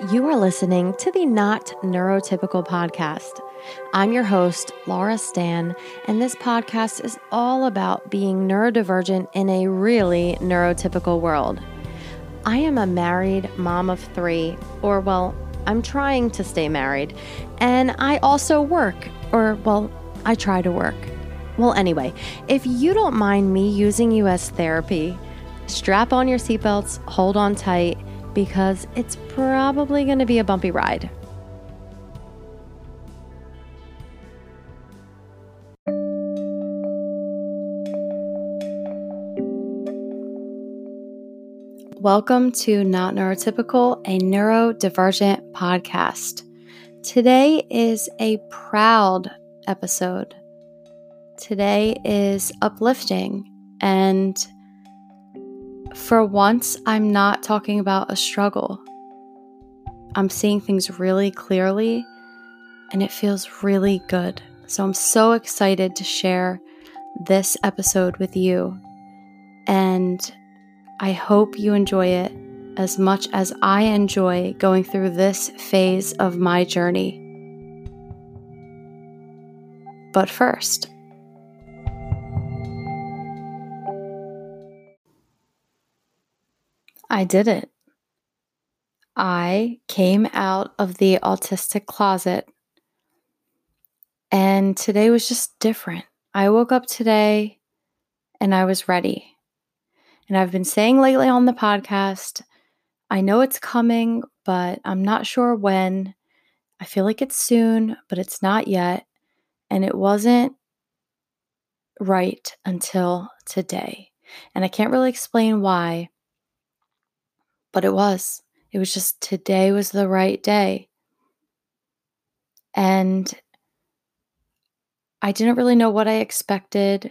You are listening to the Not Neurotypical podcast. I'm your host, Laura Zdan, and this podcast is all about being neurodivergent in a really neurotypical world. I am a married mom of three, or well, I'm trying to stay married, and I also work, or well, I try to work. Well, anyway, if you don't mind me using you as therapy, strap on your seatbelts, hold on tight, because it's probably going to be a bumpy ride. Welcome to Not Neurotypical, a neurodivergent podcast. Today is a proud episode. Today is uplifting, and for once, I'm not talking about a struggle. I'm seeing things really clearly, and it feels really good. So I'm so excited to share this episode with you. And I hope you enjoy it as much as I enjoy going through this phase of my journey. But first, I did it. I came out of the autistic closet, and today was just different. I woke up today and I was ready. And I've been saying lately on the podcast, I know it's coming, but I'm not sure when. I feel like it's soon, but it's not yet. And it wasn't right until today. And I can't really explain why, but it was. It was just today was the right day. And I didn't really know what I expected.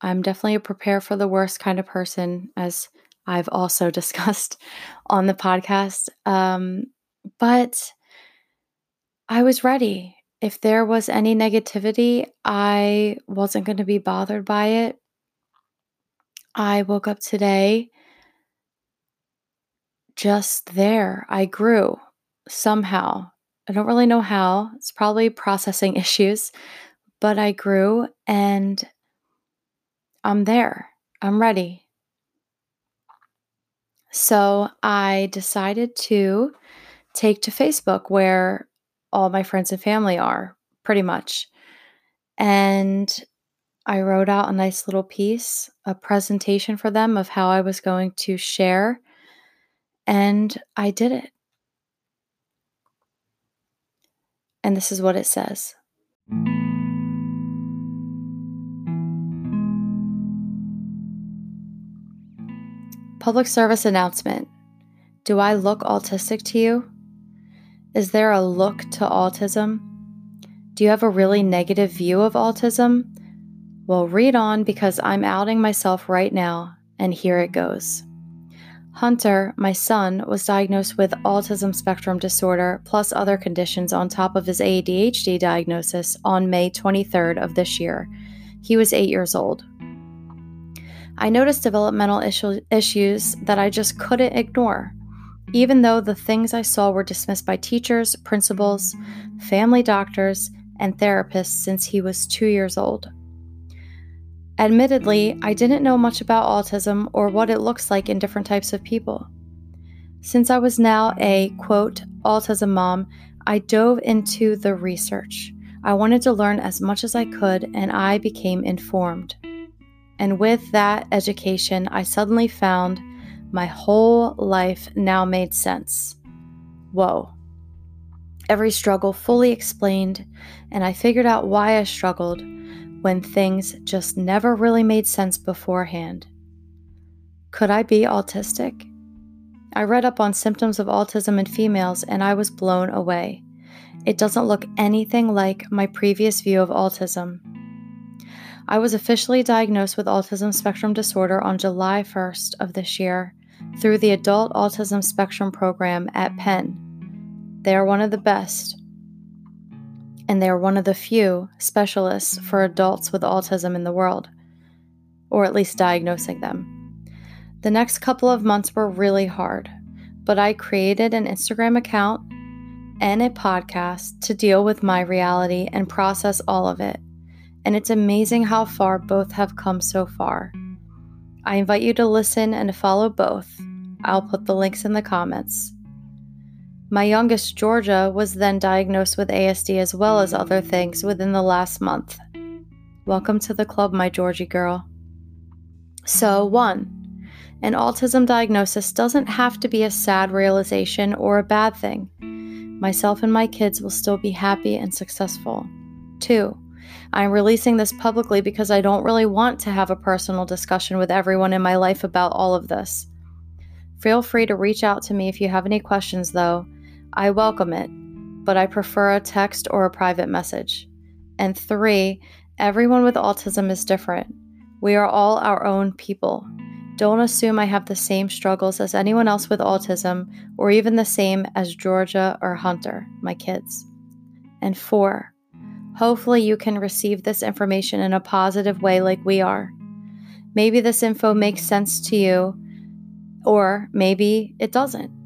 I'm definitely a prepare for the worst kind of person, as I've also discussed on the podcast. Um, but I was ready. If there was any negativity, I wasn't going to be bothered by it. I woke up today just there. I grew somehow. I don't really know how. It's probably processing issues, but I grew and I'm there. I'm ready. So I decided to take to Facebook where all my friends and family are, pretty much. And I wrote out a nice little piece, a presentation for them of how I was going to share. And I did it. And this is what it says. Public service announcement Do I look autistic to you? Is there a look to autism? Do you have a really negative view of autism? Well, read on because I'm outing myself right now, and here it goes. Hunter, my son, was diagnosed with autism spectrum disorder plus other conditions on top of his ADHD diagnosis on May 23rd of this year. He was 8 years old. I noticed developmental issues that I just couldn't ignore, even though the things I saw were dismissed by teachers, principals, family doctors, and therapists since he was two years old. Admittedly, I didn't know much about autism or what it looks like in different types of people. Since I was now a quote, autism mom, I dove into the research. I wanted to learn as much as I could, and I became informed. And with that education, I suddenly found my whole life now made sense. Whoa. Every struggle fully explained, and I figured out why I struggled when things just never really made sense beforehand. Could I be autistic? I read up on symptoms of autism in females and I was blown away. It doesn't look anything like my previous view of autism. I was officially diagnosed with autism spectrum disorder on July 1st of this year through the Adult Autism Spectrum Program at Penn. They are one of the best, and they are one of the few specialists for adults with autism in the world, or at least diagnosing them. The next couple of months were really hard. but I created an Instagram account and a podcast to deal with my reality and process all of it. And it's amazing how far both have come so far. I invite you to listen and follow both. I'll put the links in the comments. My youngest, Georgia, was then diagnosed with ASD as well as other things within the last month. Welcome to the club, my Georgie girl. So, one, an autism diagnosis doesn't have to be a sad realization or a bad thing. Myself and my kids will still be happy and successful. Two, I'm releasing this publicly because I don't really want to have a personal discussion with everyone in my life about all of this. Feel free to reach out to me if you have any questions, though, I welcome it, but I prefer a text or a private message. And three, everyone with autism is different. We are all our own people. Don't assume I have the same struggles as anyone else with autism, or even the same as Georgia or Hunter, my kids. And four, hopefully you can receive this information in a positive way like we are. Maybe this info makes sense to you, or maybe it doesn't.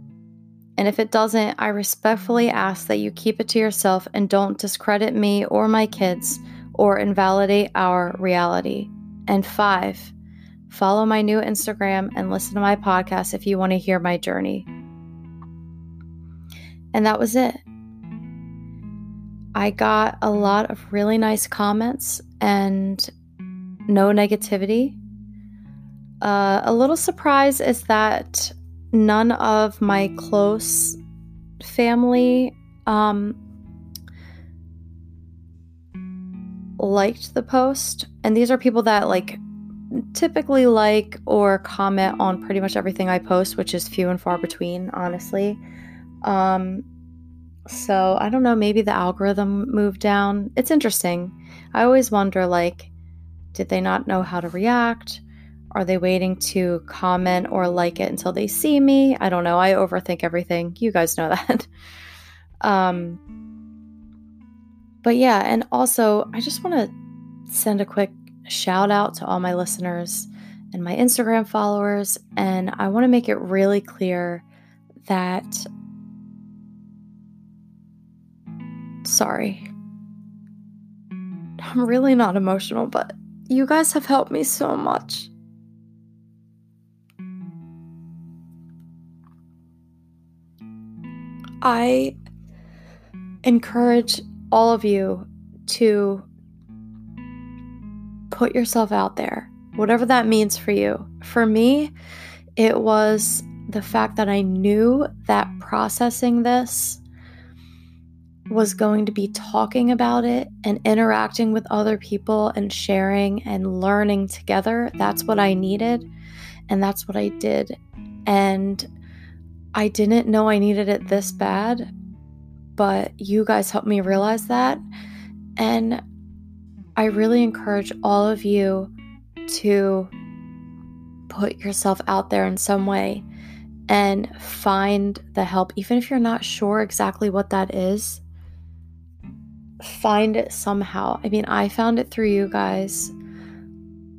And if it doesn't, I respectfully ask that you keep it to yourself and don't discredit me or my kids or invalidate our reality. And five, follow my new Instagram and listen to my podcast if you want to hear my journey. And that was it. I got a lot of really nice comments and no negativity. Uh, a little surprise is that none of my close family um, liked the post. And these are people that like typically like or comment on pretty much everything I post, which is few and far between, honestly. Um, so I don't know, maybe the algorithm moved down. It's interesting. I always wonder like, did they not know how to react? Are they waiting to comment or like it until they see me? I don't know. I overthink everything. You guys know that. um but yeah, and also I just want to send a quick shout out to all my listeners and my Instagram followers and I want to make it really clear that sorry. I'm really not emotional, but you guys have helped me so much. I encourage all of you to put yourself out there, whatever that means for you. For me, it was the fact that I knew that processing this was going to be talking about it and interacting with other people and sharing and learning together. That's what I needed. And that's what I did. And I didn't know I needed it this bad, but you guys helped me realize that. And I really encourage all of you to put yourself out there in some way and find the help, even if you're not sure exactly what that is. Find it somehow. I mean, I found it through you guys.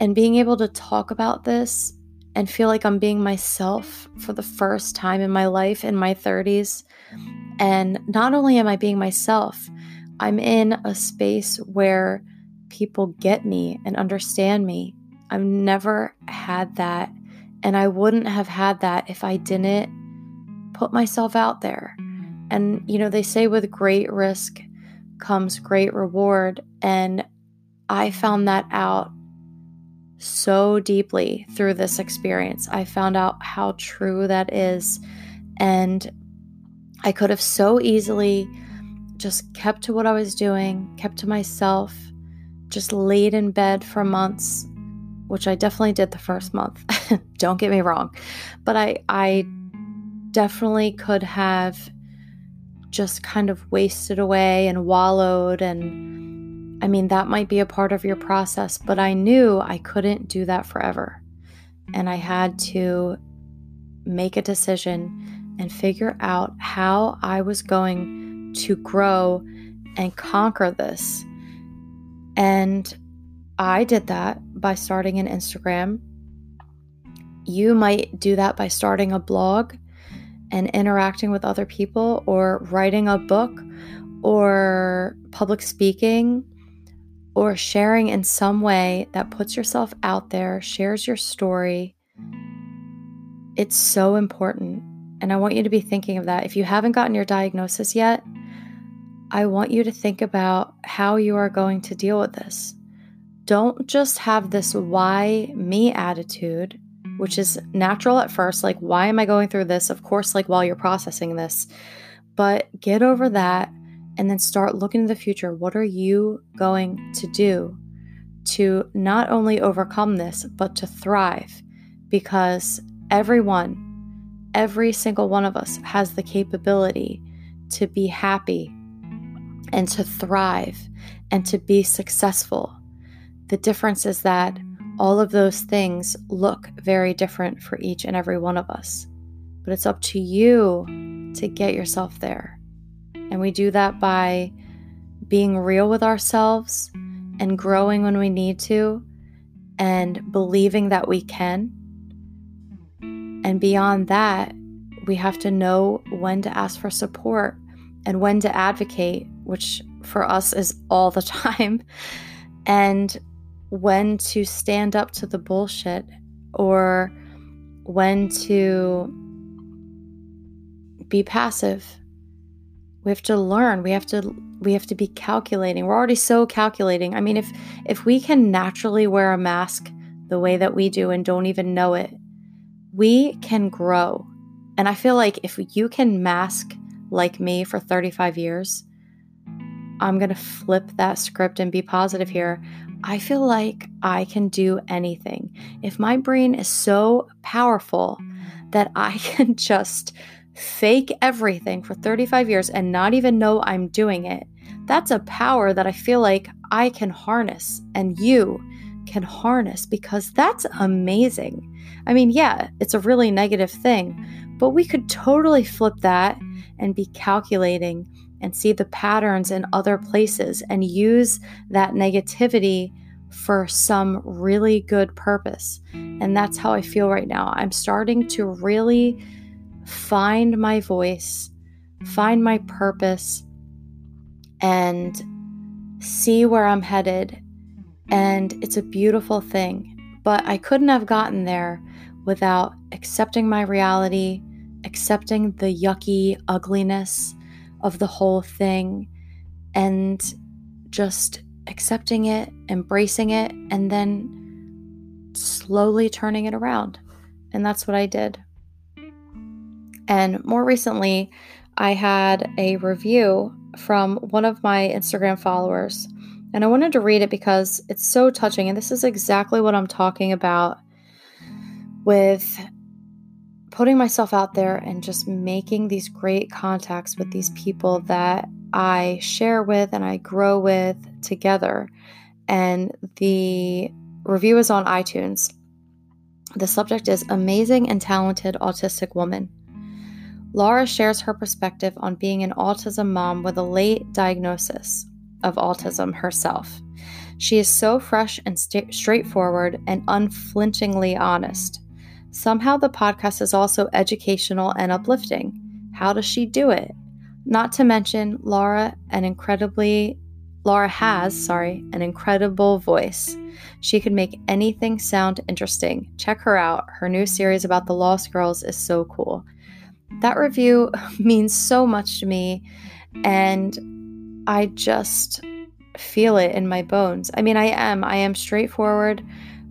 And being able to talk about this and feel like I'm being myself for the first time in my life in my 30s. And not only am I being myself, I'm in a space where people get me and understand me. I've never had that. And I wouldn't have had that if I didn't put myself out there. And, you know, they say with great risk comes great reward. And I found that out so deeply through this experience. I found out how true that is. And I could have so easily just kept to what I was doing, kept to myself, just laid in bed for months, which I definitely did the first month. Don't get me wrong. But I I definitely could have just kind of wasted away and wallowed and I mean, that might be a part of your process, but I knew I couldn't do that forever. And I had to make a decision and figure out how I was going to grow and conquer this. And I did that by starting an Instagram. You might do that by starting a blog. and interacting with other people or writing a book or public speaking or sharing in some way that puts yourself out there, shares your story. It's so important. And I want you to be thinking of that. If you haven't gotten your diagnosis yet, I want you to think about how you are going to deal with this. Don't just have this why me attitude, which is natural at first. Like, why am I going through this? Of course, like while you're processing this. But get over that and then start looking to the future. What are you going to do to not only overcome this, but to thrive? Because everyone, every single one of us has the capability to be happy and to thrive and to be successful. The difference is that all of those things look very different for each and every one of us. But it's up to you to get yourself there. And we do that by being real with ourselves and growing when we need to and believing that we can. And beyond that, we have to know when to ask for support and when to advocate, which for us is all the time, and when to stand up to the bullshit or when to be passive. We have to learn. We have to we have to be calculating. We're already so calculating. I mean, if if we can naturally wear a mask the way that we do and don't even know it, we can grow. And I feel like if you can mask like me for 35 years, I'm going to flip that script and be positive here. I feel like I can do anything. If my brain is so powerful that I can just fake everything for 35 years and not even know I'm doing it, that's a power that I feel like I can harness and you can harness because that's amazing. I mean, yeah, it's a really negative thing, but we could totally flip that and be calculating and see the patterns in other places and use that negativity for some really good purpose. And that's how I feel right now. I'm starting to really find my voice, find my purpose, and see where I'm headed. And it's a beautiful thing. But I couldn't have gotten there without accepting my reality, accepting the yucky ugliness of the whole thing and just accepting it, embracing it, and then slowly turning it around. And that's what I did. And more recently, I had a review from one of my Instagram followers. And I wanted to read it because it's so touching. And this is exactly what I'm talking about with putting myself out there and just making these great contacts with these people that I share with and I grow with together. And the review is on iTunes. The subject is Amazing and Talented Autistic Woman. Laura shares her perspective on being an autism mom with a late diagnosis of autism herself. She is so fresh and st- straightforward and unflinchingly honest. Somehow the podcast is also educational and uplifting. How does she do it? Not to mention Laura an incredibly Laura has, sorry, an incredible voice. She can make anything sound interesting. Check her out. Her new series about the Lost Girls is so cool. That review means so much to me and I just feel it in my bones. I mean, I am I am straightforward.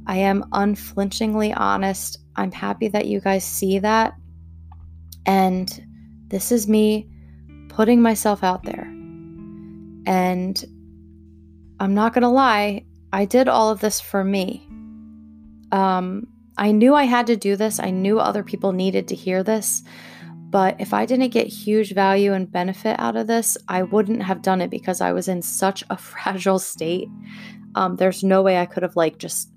I am unflinchingly honest. I'm happy that you guys see that. And this is me putting myself out there. And I'm not going to lie, I did all of this for me. Um, I knew I had to do this. I knew other people needed to hear this. But if I didn't get huge value and benefit out of this, I wouldn't have done it because I was in such a fragile state. Um, there's no way I could have like just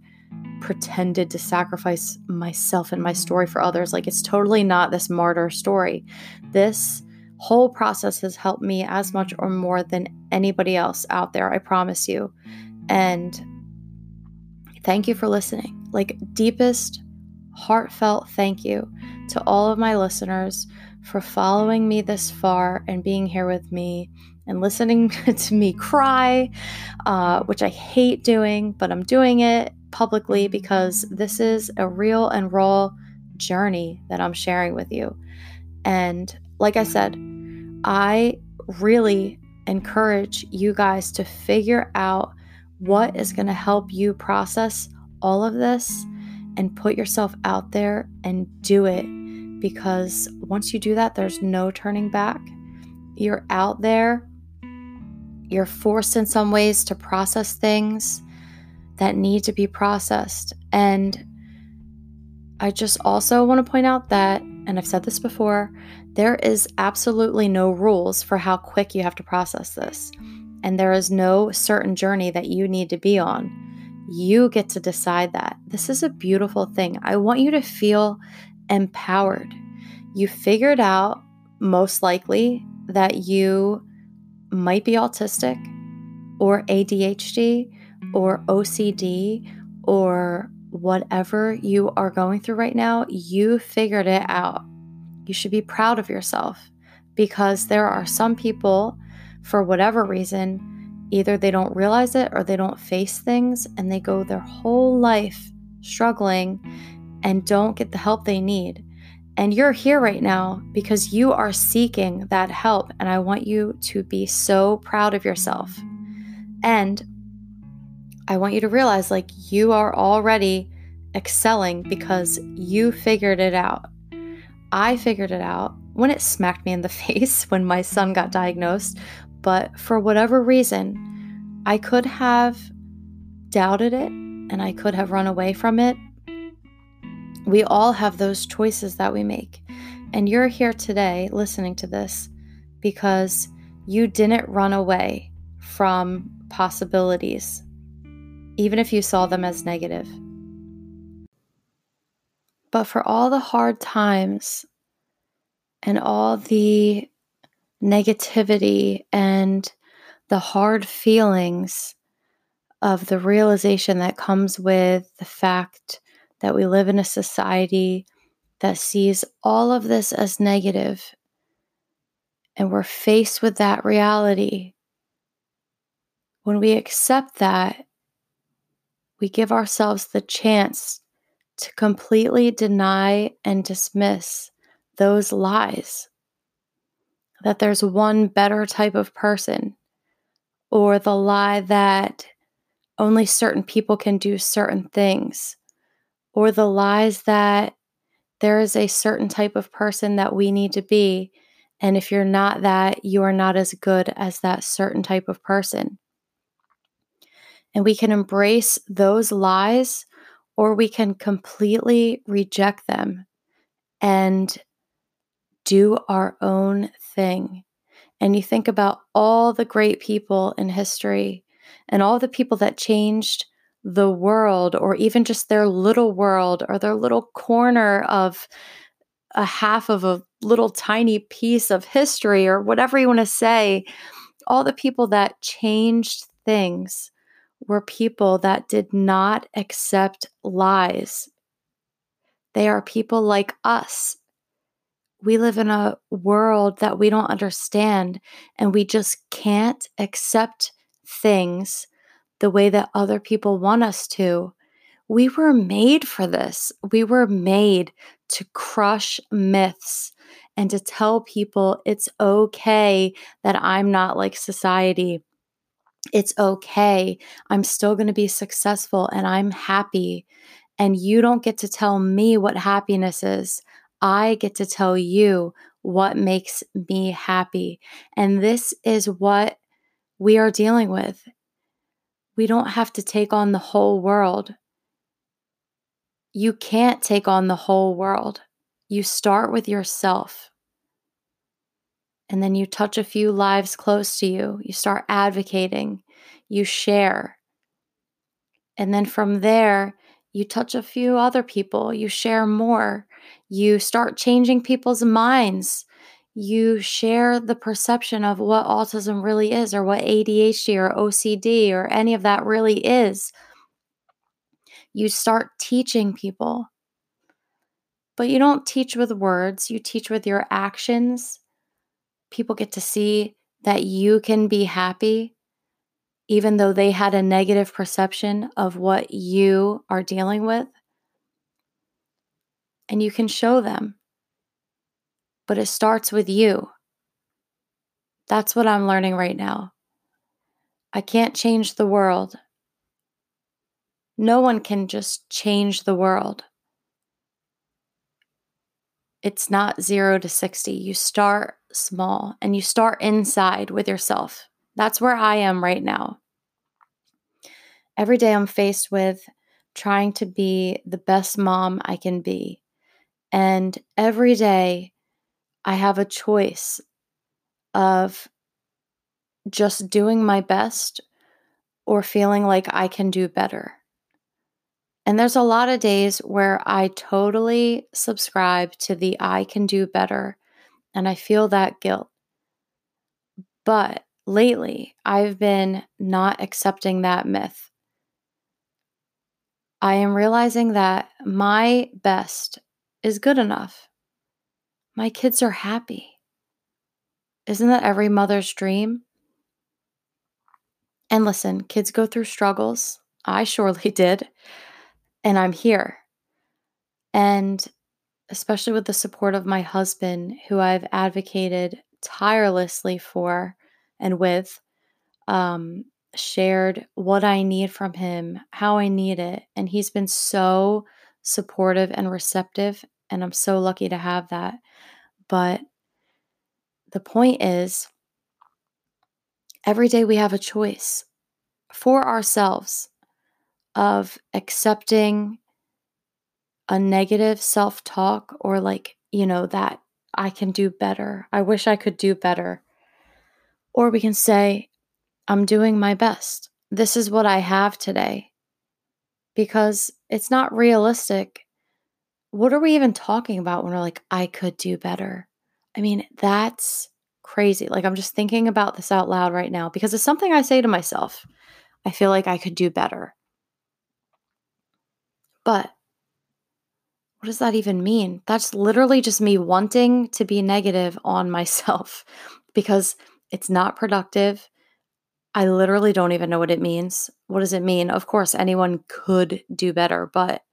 pretended to sacrifice myself and my story for others. Like, it's totally not this martyr story. This whole process has helped me as much or more than anybody else out there, I promise you. And thank you for listening. Like, deepest, heartfelt thank you to all of my listeners for following me this far and being here with me and listening to me cry, uh, which I hate doing, but I'm doing it publicly because this is a real and raw journey that I'm sharing with you. And like I said, I really encourage you guys to figure out what is going to help you process all of this and put yourself out there and do it because once you do that, there's no turning back. You're out there, you're forced in some ways to process things that need to be processed. And I just also want to point out that, and I've said this before, there is absolutely no rules for how quick you have to process this. And there is no certain journey that you need to be on. You get to decide that. This is a beautiful thing. I want you to feel empowered. You figured out, most likely, that you might be autistic or ADHD or OCD or whatever you are going through right now. You figured it out you should be proud of yourself because there are some people, for whatever reason, either they don't realize it or they don't face things and they go their whole life struggling and don't get the help they need. And you're here right now because you are seeking that help. And I want you to be so proud of yourself. And I want you to realize like you are already excelling because you figured it out. I figured it out when it smacked me in the face when my son got diagnosed, but for whatever reason, I could have doubted it and I could have run away from it. We all have those choices that we make. And you're here today listening to this because you didn't run away from possibilities, even if you saw them as negative. But for all the hard times and all the negativity and the hard feelings of the realization that comes with the fact that we live in a society that sees all of this as negative, and we're faced with that reality. When we accept that, we give ourselves the chance to completely deny and dismiss those lies that there's one better type of person, or the lie that only certain people can do certain things, or the lies that there is a certain type of person that we need to be. And if you're not that, you are not as good as that certain type of person. And we can embrace those lies or we can completely reject them and do our own thing. And you think about all the great people in history and all the people that changed the world, or even just their little world or their little corner of a half of a little tiny piece of history, or whatever you want to say. All the people that changed things were people that did not accept lies. They are people like us. We live in a world that we don't understand, and we just can't accept things the way that other people want us to. We were made for this. We were made to crush myths and to tell people it's okay that I'm not like society it's okay. I'm still going to be successful and I'm happy. And you don't get to tell me what happiness is. I get to tell you what makes me happy. And this is what we are dealing with. We don't have to take on the whole world. You can't take on the whole world. You start with yourself and then you touch a few lives close to you. You start advocating, you share. And then from there, you touch a few other people, you share more, you start changing people's minds. You share the perception of what autism really is, or what ADHD or OCD or any of that really is. You start teaching people. but you don't teach with words, you teach with your actions. People get to see that you can be happy even though they had a negative perception of what you are dealing with. And you can show them. But it starts with you. That's what I'm learning right now. I can't change the world. No one can just change the world. It's not zero to 60. You start small and you start inside with yourself. That's where I am right now. Every day I'm faced with trying to be the best mom I can be. And every day I have a choice of just doing my best or feeling like I can do better. And there's a lot of days where I totally subscribe to the I can do better and I feel that guilt. But lately, I've been not accepting that myth. I am realizing that my best is good enough. My kids are happy. Isn't that every mother's dream? And listen, kids go through struggles. I surely did. And I'm here. And especially with the support of my husband, who I've advocated tirelessly for and with, um, shared what I need from him, how I need it. And he's been so supportive and receptive. And I'm so lucky to have that. But the point is, every day we have a choice for ourselves of accepting a negative self talk or like, you know, that I can do better. I wish I could do better. Or we can say, I'm doing my best. This is what I have today. Because it's not realistic. What are we even talking about when we're like, I could do better? I mean, that's crazy. Like, I'm just thinking about this out loud right now because it's something I say to myself. I feel like I could do better. But what does that even mean? That's literally just me wanting to be negative on myself because it's not productive. I literally don't even know what it means. What does it mean? Of course, anyone could do better, but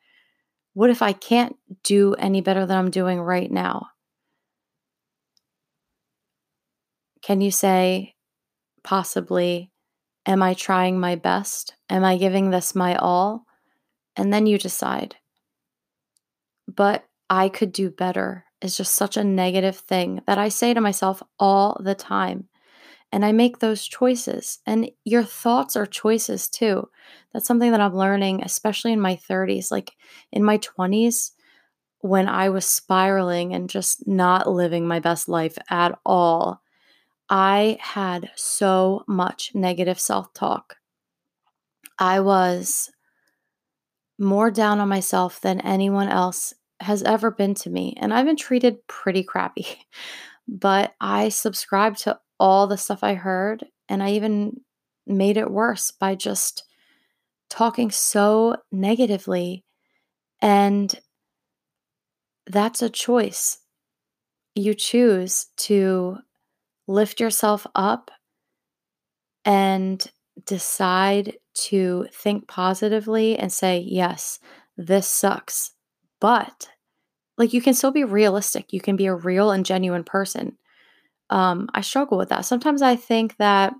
what if I can't do any better than I'm doing right now? Can you say, possibly, am I trying my best? Am I giving this my all? And then you decide. But I could do better is just such a negative thing that I say to myself all the time and I make those choices. And your thoughts are choices too. That's something that I'm learning, especially in my 30s. Like in my 20s, when I was spiraling and just not living my best life at all, I had so much negative self talk. I was more down on myself than anyone else has ever been to me. And I've been treated pretty crappy. But I subscribe to all the stuff I heard. And I even made it worse by just talking so negatively. And that's a choice. You choose to lift yourself up and decide to think positively and say, yes, this sucks. But like you can still be realistic. You can be a real and genuine person um, I struggle with that. Sometimes I think that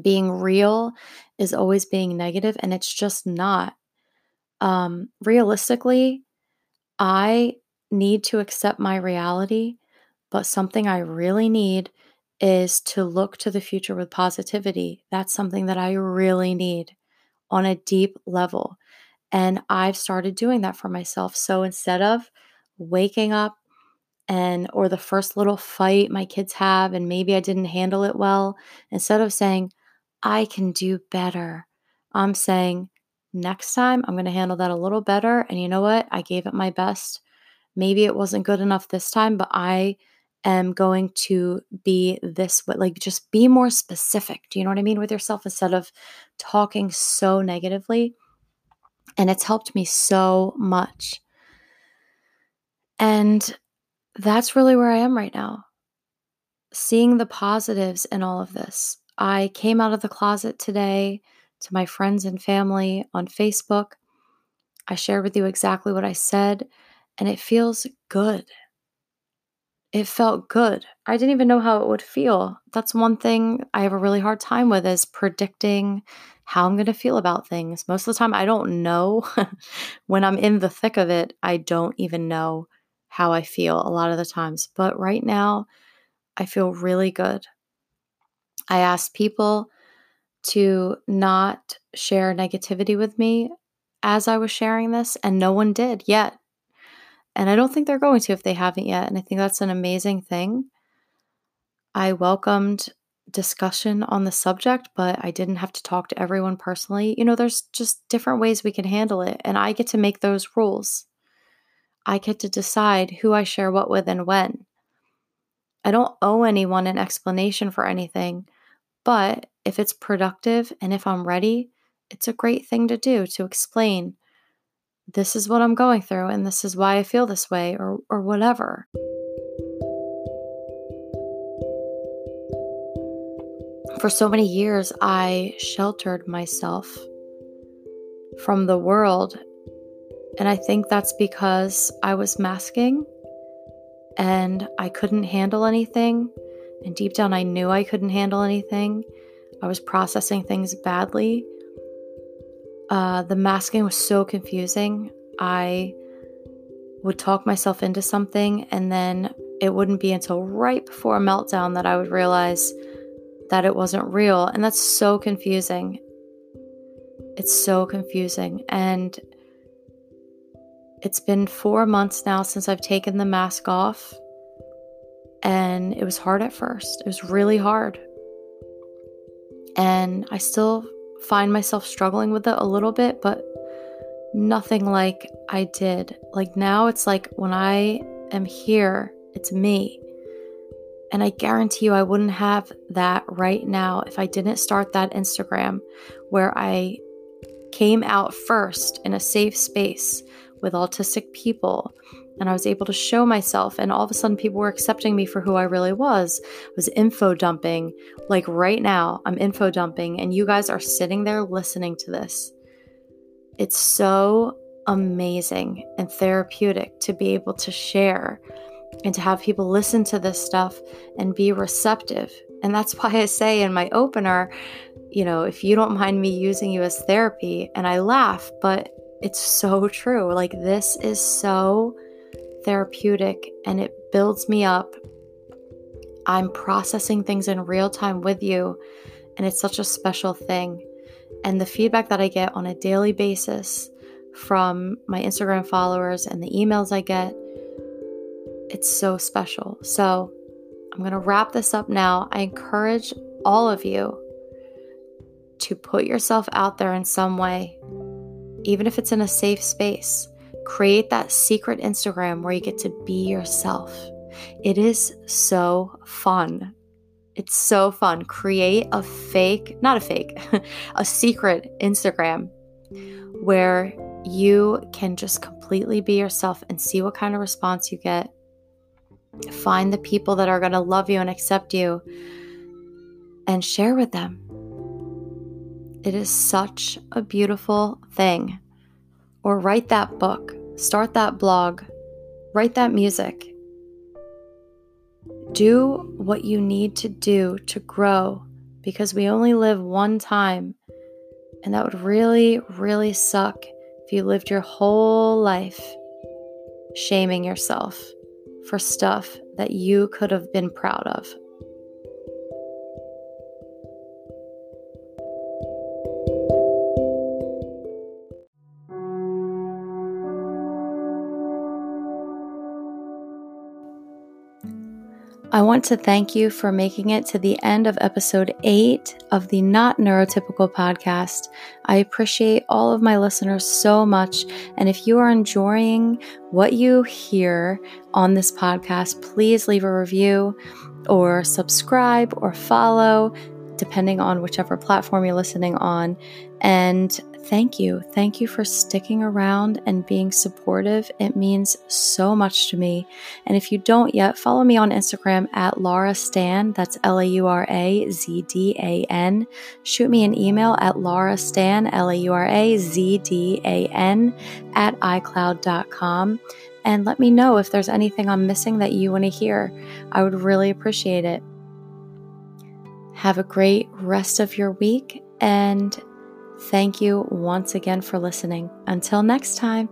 being real is always being negative, and it's just not. Um, realistically, I need to accept my reality, but something I really need is to look to the future with positivity. That's something that I really need on a deep level. And I've started doing that for myself. So instead of waking up and or the first little fight my kids have and maybe I didn't handle it well, instead of saying I can do better, I'm saying next time I'm going to handle that a little better and you know what? I gave it my best. Maybe it wasn't good enough this time, but I am going to be this way. Like, just be more specific. Do you know what I mean with yourself instead of talking so negatively? And it's helped me so much. And that's really where I am right now. Seeing the positives in all of this. I came out of the closet today to my friends and family on Facebook. I shared with you exactly what I said, and it feels good. It felt good. I didn't even know how it would feel. That's one thing I have a really hard time with is predicting how I'm going to feel about things. Most of the time I don't know. when I'm in the thick of it, I don't even know how I feel a lot of the times. But right now, I feel really good. I asked people to not share negativity with me as I was sharing this, and no one did yet. And I don't think they're going to if they haven't yet. And I think that's an amazing thing. I welcomed discussion on the subject, but I didn't have to talk to everyone personally. You know, there's just different ways we can handle it, and I get to make those rules. I get to decide who I share what with and when. I don't owe anyone an explanation for anything, but if it's productive and if I'm ready, it's a great thing to do to explain this is what I'm going through and this is why I feel this way or or whatever. For so many years I sheltered myself from the world and I think that's because I was masking and I couldn't handle anything. And deep down, I knew I couldn't handle anything. I was processing things badly. Uh, the masking was so confusing. I would talk myself into something, and then it wouldn't be until right before a meltdown that I would realize that it wasn't real. And that's so confusing. It's so confusing. And it's been four months now since I've taken the mask off, and it was hard at first. It was really hard. And I still find myself struggling with it a little bit, but nothing like I did. Like now, it's like when I am here, it's me. And I guarantee you, I wouldn't have that right now if I didn't start that Instagram where I came out first in a safe space with autistic people and I was able to show myself and all of a sudden people were accepting me for who I really was. I was info dumping. Like right now, I'm info dumping and you guys are sitting there listening to this. It's so amazing and therapeutic to be able to share and to have people listen to this stuff and be receptive. And that's why I say in my opener, you know, if you don't mind me using you as therapy, and I laugh, but it's so true. Like, this is so therapeutic and it builds me up. I'm processing things in real time with you, and it's such a special thing. And the feedback that I get on a daily basis from my Instagram followers and the emails I get, it's so special. So, I'm going to wrap this up now. I encourage all of you to put yourself out there in some way even if it's in a safe space. Create that secret Instagram where you get to be yourself. It is so fun. It's so fun. Create a fake, not a fake, a secret Instagram where you can just completely be yourself and see what kind of response you get. Find the people that are going to love you and accept you and share with them. It is such a beautiful thing. Or write that book, start that blog, write that music. Do what you need to do to grow because we only live one time. And that would really, really suck if you lived your whole life shaming yourself for stuff that you could have been proud of. I want to thank you for making it to the end of episode eight of the Not Neurotypical podcast. I appreciate all of my listeners so much. And if you are enjoying what you hear on this podcast, please leave a review or subscribe or follow, depending on whichever platform you're listening on. And thank you. Thank you for sticking around and being supportive. It means so much to me. And if you don't yet, follow me on Instagram at Laura Zdan. That's L A U R A Z D A N. Shoot me an email at Laura Zdan, L A U R A Z D A N, at iCloud.com. And let me know if there's anything I'm missing that you want to hear. I would really appreciate it. Have a great rest of your week and Thank you once again for listening. Until next time.